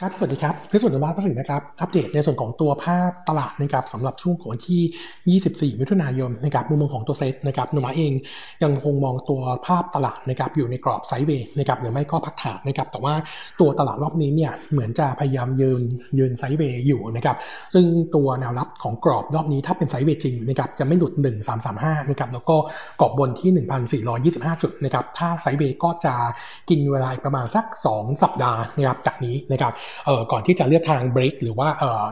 ครับ สวัสดีครับพิสุทธิ์นวัฒน์ประสิทธิ์นะครับ อัปเดตในส่วนของตัวภาพตลาดนะครับสำหรับช่วงของวันที่ 24 มิถุนายนนะครับ มุมมองของตัวเซตนะครับนุมาเองยังคงมองตัวภาพตลาดนะครับอยู่ในกรอบไซด์เวย์นะครับหรือไม่ก็พักฐานนะครับ แต่ว่าตัวตลาดรอบนี้เนี่ยเหมือนจะพยายามยืนยืนไซด์เวย์อยู่นะครับ ซึ่งตัวแนวรับของกรอบรอบนี้ถ้าเป็นไซด์เวย์จริงนะครับจะไม่หลุด 1335นะครับ แล้วก็กรอบบนที่ 1,425 จุดนะครับ ถ้าไซด์เวย์ก็จะกินเวลาประมาณสัก 2 สัปดาห์นะครับจากนี้นะครับก่อนที่จะเลือกทางเบรกหรือว่าเออ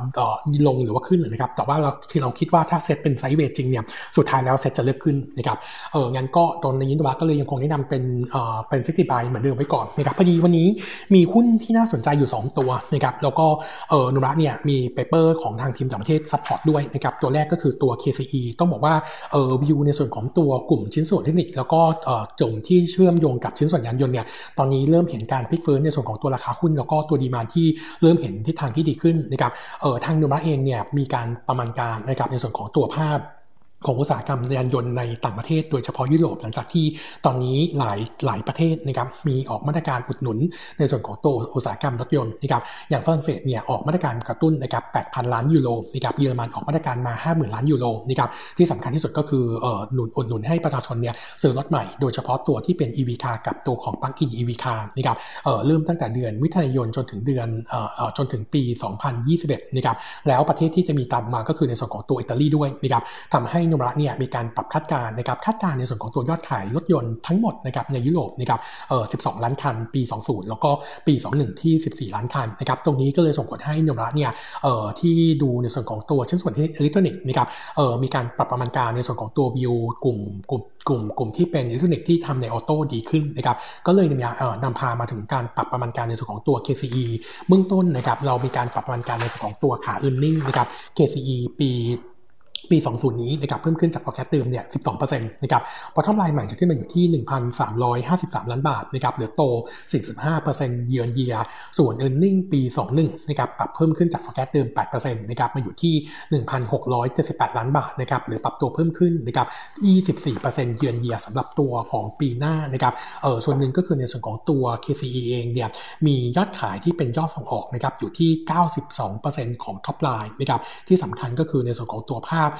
ลงหรือว่าขึ้นนะครับแต่ว่าเราที่เราคิดว่าถ้าเซตเป็น sideway จริงเนี่ยสุดท้ายแล้วเซตจะเลือกขึ้นนะครับเอองั้นก็ตอนนี้นะก็เลยยังคงแนะนำเป็นเอ่อเป็น selective buy เหมือนเดิมไว้ก่อนนะครับพอดีวันนี้มีหุ้นที่น่าสนใจอยู่ 2 ตัวนะครับแล้วก็เออ Nomura เนี่ยมี paper ของทางทีมต่างประเทศ support ด้วยนะครับตัวแรกก็คือตัว KCE ต้องบอกว่าเออวิวในส่วนของตัวกลุ่มชิ้นส่วนเทคนิค แล้วก็เออกลุ่มที่เชื่อมโยงกับชิ้นส่วนยานยนต์เนี่ยตอนนี้เริ่มเห็นการพลิกฟื้นในส่วนของตัวราคาหุ้นแล้วก็ตัวดีมานที่เริ่มเห็นทิศทางที่ดีขึ้นนะครับเออทางนูมาเองเนี่ยมีการประมาณการนะครับในส่วนของตัวภาพ ของอุตสาหกรรมยานยนต์ในต่างประเทศ โดยเฉพาะยุโรปหลังจากที่ตอนนี้หลายหลายประเทศนะครับมีออกมาตรการอุดหนุน ในส่วนของตัวอุตสาหกรรมรถยนต์นะครับอย่างฝรั่งเศสเนี่ยออกมาตรการกระตุ้นนะครับ8,000 ล้านยูโรนะครับเยอรมันออกมาตรการมา 50,000 ล้านยูโรนะครับที่สำคัญที่สุดก็คือเอ่อหนุนอุดหนุนให้ประชาชนเนี่ยซื้อรถใหม่โดยเฉพาะตัวที่เป็น EV car กับตัวของ plug-in EV car นะครับเอ่อเริ่มตั้งแต่เดือนมิถุนายนจนถึงเดือนเอ่อจนถึงปี 2021นะครับแล้วประเทศที่จะมีตามมาก็คือในส่วนของตัวอิตาลีด้วยนะครับทำให้นระเนี่ยมีการปรับคาดการณ์นะครับคาดการณ์ในส่วนของตัวยอดขายรถยนต์ทั้งหมดนะครับในยุโรปนะครับเอ่อ12 ล้านคันปี 20 แล้วก็ปี 21 ที่ 14 ล้านคันนะครับตรงนี้ก็เลยส่งผลให้นุระเนี่ยเอ่อที่ดูในส่วนของตัวชิ้นส่วนที่อิเล็กทรอนิกส์นะครับเอ่อมีการปรับประมาณการในส่วนของตัววิวกลุ่มกลุ่มกลุ่มกลุ่มที่เป็นอิเล็กทรอนิกส์ที่ทำใน auto ดีขึ้นนะครับก็เลยนำนำพามาถึงการปรับประมาณการในส่วนของตัว KCE เบื้องต้นนะครับเรามีการปรับประมาณการในส่วนของตัวขา e a r n i n g นะครับ KCE ปี ปี 20 นี้นะครับเพิ่มขึ้นจาก forecast เดิมเนี่ย 12%นะครับพอท o มไลน์ใหม่จะขึ้นมาอยู่ที่ 1,353 ล้านบาทนะครับหรือโต 45%เยือนเยียส่วน e a r n i n g ปี 21 นะครับปรับเพิ่มขึ้นจาก forecast เดิม 8%นะครับมาอยู่ที่ 1,678 ล้านบาทนะครับหรือปรับตัวเพิ่มขึ้นนะครับ24%เยือนเยียสำหรับตัวของปีหน้านะครับเออส่วนหนึ่งก็คือในส่วนของตัว KCE เองเนี่ยมียอดขายที่เป็นยอดส่งออกนะครับอยู่ที่ 92%ของ top line นะครับที่สำคัญก็คือในส่วนของตัวภาพ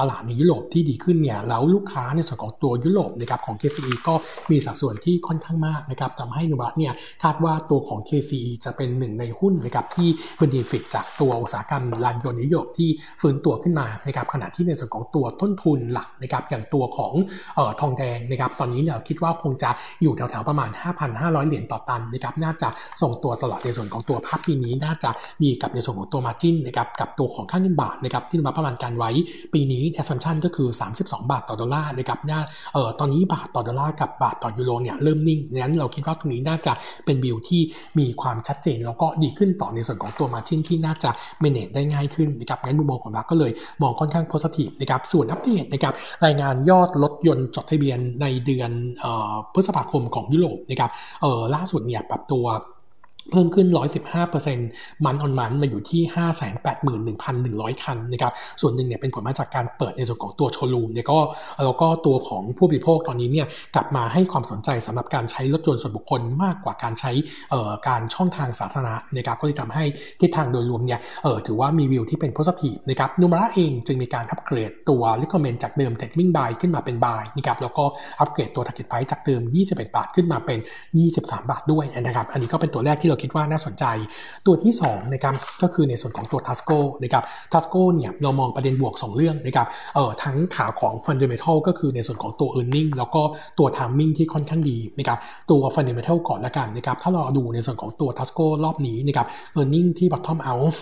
ตลาดในยุโรปที่ดีขึ้นเนี่ยแล้วลูกค้าในส่วนของตัวยุโรปนะครับของ KCE ก็มีสัดส่วนที่ค่อนข้างมากนะครับทำให้นุบัตเนี่ยคาดว่าตัวของ KCE จะเป็นหนึ่งในหุ้นนะครับที่เป็นดีฟิตจากตัวอุตสาหกรรมยานยนต์ยุโรปที่ฟื้นตัวขึ้นมานะครับขณะที่ในส่วนของตัวต้นทุนหลักนะครับอย่างตัวของออทองแดงนะครับตอนนี้เนี่ยคิดว่าคงจะอยู่แถวๆประมาณ 5,500 เหรียญต่อตันนะครับน่าจะส่งตัวตลอดในส่วนของตัวภาพปีนี้น่าจะมีกับในส่วนของตัวมาจิ้นนะครับกับตัวของค่าเงินบาทนะครับที่มาประมาณการไว้ปีนี้ assumption ก็คือ 32 บาทต่อดอลลาร์นะครับน่าเอ่อตอนนี้บาทต่อดอลลาร์กับบาทต่อยูโรเนี่ยเริ่มนิ่งนั้นเราคิดว่าตรงนี้น่าจะเป็นวิวที่มีความชัดเจน แล้วก็ดีขึ้นต่อในส่วนของตัวมาชินที่น่าจะเมเนจได้ง่ายขึ้นนะครับงั้นมุมมองของเราก็เลยมองค่อนข้างโพสิทีฟนะครับส่วนอัปเดตนะครับรายงานยอดรถยนต์จดทะเบียนในเดือนพฤษภาคมของยุโรปนะครับเออล่าสุดเนี่ยปรับตัว เพิ่มขึ้น 115%มันออนมันมาอยู่ที่ 581,100 คันนะครับ ส่วนหนึ่งเนี่ยเป็นผลมาจากการเปิดในส่วนของตัวโชลูมเนี่ยก็แล้วก็ตัวของผู้บริโภคตอนนี้เนี่ยกลับมาให้ความสนใจสำหรับการใช้รถยนต์ส่วนบุคคลมากกว่าการใช้การช่องทางสาธารณะนะครับก็เลยทำให้ทิศทางโดยรวมเนี่ยถือว่ามีวิวที่เป็นโพสิฟนะครับนูมาระเองจึงมีการอัปเกรดตัวลิคอมเมนจากเดิมเทคมิ่งบายขึ้นมาเป็นบายนะครับแล้วก็อัปเกรดตัว t ก r g e t p r i จากเดิม 21 บาทขึ้นมาเป็น 23 บาทด้วยนะครับอันนี้ก็เป็นตัวแรกที่เราคิดว่าน่าสนใจ ตัวที่2นะครับก็คือในส่วนของตัว Tasco นะครับ Tasco เนี่ยเรามองประเด็นบวก 2 เรื่องนะครับเอ่อทั้งขาของ Fundamental ก็คือในส่วนของตัว e a r n i n g แล้วก็ตัว Timing ที่ค่อนข้างดีนะครับตัว Fundamental ก่อนละกันนะครับถ้าเราดูในส่วนของตัว Tasco รอบนี้นะครับ e a r n i n g ที่ bottom out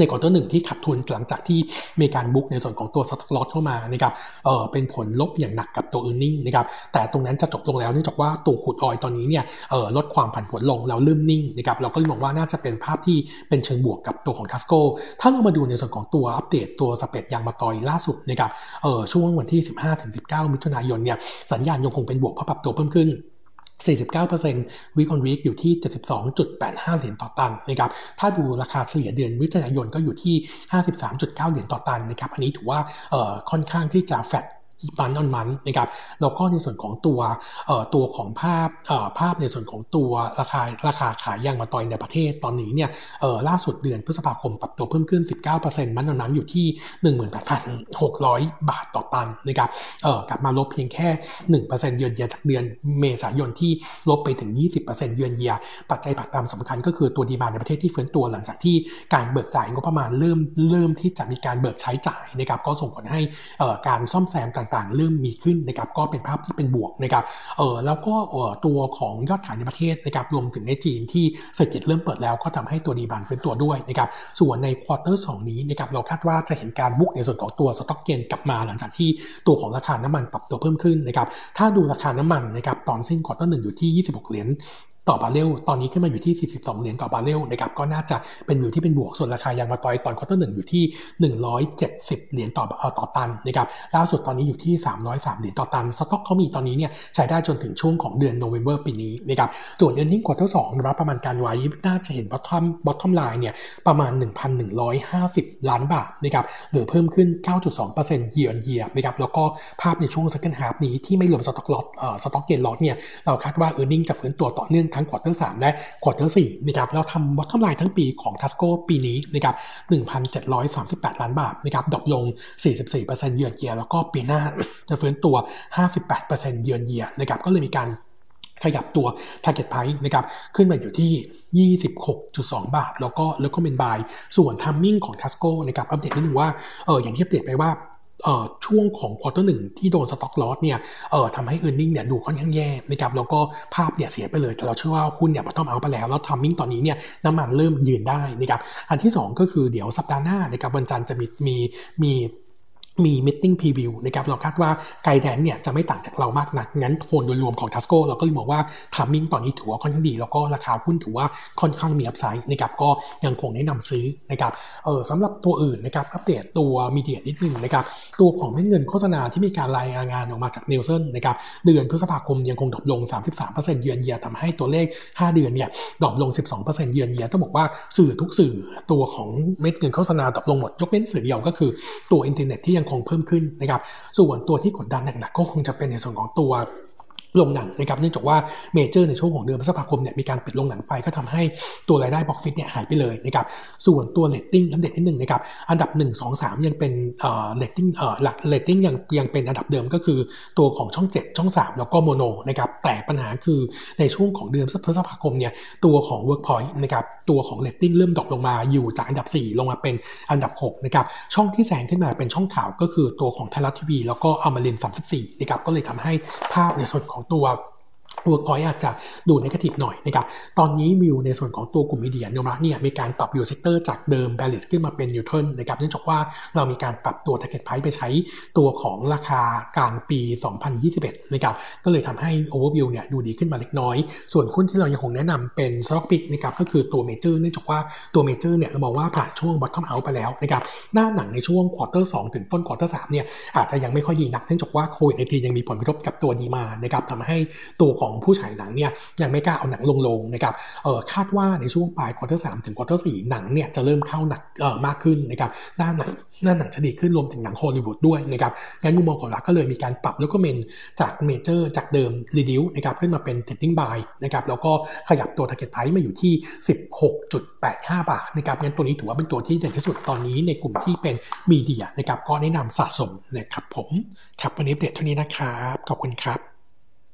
ใน quarter หนึ่งที่ขาดทุนหลังจากที่มีการ book ในส่วนของตัว stock loss เข้ามานะครับเออเป็นผลลบอย่างหนักกับตัว e a r n i n g นะครับแต่ตรงนั้นจะจบลงแล้วเนื่องจากว่าตัว crude oil ตอนนี้เนี่ยเออลดความผันผวนลงแล้วเริ่มนิ่งนะครับเราก็มองว่าน่าจะเป็นภาพที่เป็นเชิงบวกกับตัวของทัสโกถ้าเรามาดูในส่วนของตัวอัปเดตตัวสเปดยางมาตอยล่าสุดนะครับเออช่วงวันที่ 15-19 มิถุนายนเนี่ยสัญญาณยังคงเป็นบวกเพราะปรับตัวเพิ่มขึ้น 49%วิคอนวิคอยู่ที่ 72.85 เหรียญต่อตันนะครับถ้าดูราคาเฉลี่ยเดือนมิถุนายนก็อยู่ที่ 53.9 เหรียญต่อตันนะครับอันนี้ถือว่าค่อนข้างที่จะแฟ ตมันออนมันนะครับแล้วก็ในส่วนของตัวตัวของภาพภาพในส่วนของตัวราคาราคาขายยางมาตอยในประเทศตอนนี้เนี่ยล่าสุดเดือนพฤษภาคมปรับตัวเพิ่มขึ้น 19%มันออนมันอยู่ที่ 18,600 บาทต่อตันนะครับกลับมาลบเพียงแค่ 1%เยือนเยียจากเดือนเมษายนที่ลบไปถึง 20%เยือนเยียปัจจัยผลักดันสำคัญก็คือตัวดีมาในประเทศที่ฟื้นตัวหลังจากที่การเบิกจ่ายงบประมาณเริ่มเริ่มที่จะมีการเบิกใช้จ่ายนะครับก็ส่งผลให้การซ่อมแซมต่างๆ เริ่มมีขึ้นนะครับก็เป็นภาพที่เป็นบวกนะครับเออแล้วก็ตัวของยอดขายในประเทศนะครับรวมถึงในจีนที่เศรษฐกิจเริ่มเปิดแล้วก็ทำให้ตัว demand ฟื้นตัวด้วยนะครับส่วนใน quarter สองนี้นะครับเราคาดว่าจะเห็นการ book ในส่วนของตัว stock gain กลับมาหลังจากที่ตัวของราคาน้ำมันปรับตัวเพิ่มขึ้นนะครับถ้าดูราคาน้ำมันนะครับตอนสิ้น quarter หนึ่งอยู่ที่ 26 เหรียญ ต่อบาร์เรลตอนนี้ขึ้นมาอยู่ที่ 42 เหรียญต่อบาร์เรลนะครับก็น่าจะเป็นอยู่ที่เป็นบวกส่วนราคายางมะตอยตอน quarter หนึ่งอยู่ที่ 170 เหรียญต่อต่อตันนะครับล่าสุดตอนนี้อยู่ที่ 303 เหรียญต่อตันสต็อกเขามีตอนนี้เนี่ยใช้ได้จนถึงช่วงของเดือนโนเวม ber ปีนี้นะครับส่วนเดือนนี้ quarter สองรับประมาณการไว้น่าจะเห็น bottom bottom line เนี่ยประมาณ 1,150 ล้านบาทนะครับหรือเพิ่มขึ้น 9.2% year year นะครับแล้วก็ภาพในช่วง second half นี้ที่ไม่รวม stock loss เอ่อ stock gain loss เนี่ยเราคาดว่า e a r n i n g จะฟื้นตัวต่อเนื่องทั้ง quarter สามและquarter สี่นะครับเราทำ bottom line ทั้งปีของ Tasco ปีนี้นะครับ1,738 ล้านบาทนะครับ drop ลง 44%เยือนเยียแล้วก็ปีหน้าจะฟื้นตัว 58%เยือนเยียนะครับก็เลยมีการขยับตัว target price นะครับขึ้นมาอยู่ที่ 26.2 บาท แล้วก็แล้วก็เป็น buy ส่วน timing ของ Tasco นะครับอัปเดตนิดนึงว่าเอออย่างที่อัปเดตไปว่า ช่วงของ quarter หนึ่งที่โดน stock loss เนี่ยเออทำให้ earning เนี่ยดูค่อนข้างแย่นะครับแล้วก็ภาพเนี่ยเสียไปเลย แต่เราเชื่อว่าหุ้นเนี่ย bottom out ไปแล้ว แล้ว timing ตอนนี้เนี่ยน้ำมันเริ่มยืนได้นะครับอันที่ 2 ก็คือเดี๋ยวสัปดาห์หน้านะครับวันจันทร์จะมีมีมี มี meeting preview นะครับเราคาดว่า guidance เนี่ยจะไม่ต่างจากเรามากนัก งั้นโทนโดยรวมของ Tasco เราก็เลยมองว่า timing ตอนนี้ถือว่าค่อนข้างดี แล้วก็ราคาหุ้นถือว่าค่อนข้างมี upside นะครับก็ยังคงแนะนำซื้อนะครับเออสำหรับตัวอื่นนะครับอัปเดตตัวมีเดียนิดนึงนะครับตัวของเม็ดเงินโฆษณาที่มีการรายงานออกมาจาก Nielsen นะครับเดือนพฤษภาคมยังคง drop ลง 33%เยือนเยียทำให้ตัวเลข 5 เดือนเนี่ย drop ลง 12%เยือนเยียต้องบอกว่าสื่อทุกสื่อตัวของเม็ดเงินโฆษณา drop ลงหมดยกเว้นสื่อเดียวก็คือตัวอินเทอร์เน็ตที่ยังคงเพิ่มขึ้นนะครับ ส่วนตัวที่กดดันหนักๆก็คงจะเป็นในส่วนของตัว โรงหนังนะครับเนื่องจากว่าเมเจอร์ในช่วงของเดือนพฤษภาคมเนี่ยมีการปิดโรงหนังไปก็ทำให้ตัวรายได้ box office เนี่ยหายไปเลยนะครับส่วนตัวเรตติ้งอัปเดตนิดนึงนะครับอันดับ 1 2 3 ยังเป็นเอ่อเรตติ้งเอ่อหลักเรตติ้งยังยังเป็นอันดับเดิมก็คือตัวของช่อง 7 ช่อง 3 แล้วก็โมโนนะครับแต่ปัญหาคือในช่วงของเดือนพฤษภาคมเนี่ยตัวของ Workpoint นะครับตัวของเรตติ้งเริ่ม drop ลงมาอยู่จากอันดับ 4 ลงมาเป็นอันดับ6นะครับช่องที่แซงขึ้นมาเป็นช่องข่าวก็คือตัวของไทยรัฐทีวีแล้วก็อมรินทร์34นะครับก็เลยทำให้ภาพในส่วนของตั วเวิร์กพอยต์อาจจะดูในกระติบหน่อยนะครับตอนนี้วิวในส่วนของตัวกลุ่ม media โนมะเนี่ยมีการปรับ view sector จากเดิม bearish ขึ้นมาเป็น neutral นะครับเนื่องจากว่าเรามีการปรับตัว target price ไปใช้ตัวของราคากลางปี 2021นะครับก็เลยทำให้โอเวอร์วิวเนี่ยดูดีขึ้นมาเล็กน้อย ส่วนหุ้นที่เรายังคงแนะนำเป็น stock pick นะครับก็คือตัวเมเจอร์เนื่องจากว่าตัวเมเจอร์เนี่ยเราบอกว่าผ่านช่วง bottom เอาไปแล้วนะครับหน้าหนังในช่วง quarter สองถึงต้น quarter สามเนี่ยอาจจะยังไม่ค่อยดีนักเนื่องจากว่าโควิดในที่ยังมีผลกระทบกับตัว demand นะครับทำให้ตัวของผู้ฉายหนังเนี่ยยังไม่กล้าเอาหนังลงๆนะครับเออคาดว่าในช่วงปลาย quarter สามถึง quarter สี่หนังเนี่ยจะเริ่มเข้าหนักเออมากขึ้นนะครับด้านหนังด้านหนังจะดีขึ้นรวมถึงหนังฮอลลีวูดด้วยนะครับงั้นมุมมองของเราก็เลยมีการปรับแล้วก็เมนจากเมเจอร์จากเดิม reduce นะครับขึ้นมาเป็น trading buy นะครับแล้วก็ขยับตัว target price มาอยู่ที่ 16.85 บาทนะครับงั้นตัวนี้ถือว่าเป็นตัวที่เด่นที่สุดตอนนี้ในกลุ่มที่เป็น media นะครับก็แนะนำสะสมนะครับผมครับวันนี้เปลี่ยนเท่านี้นะครับ ขอบคุณครับ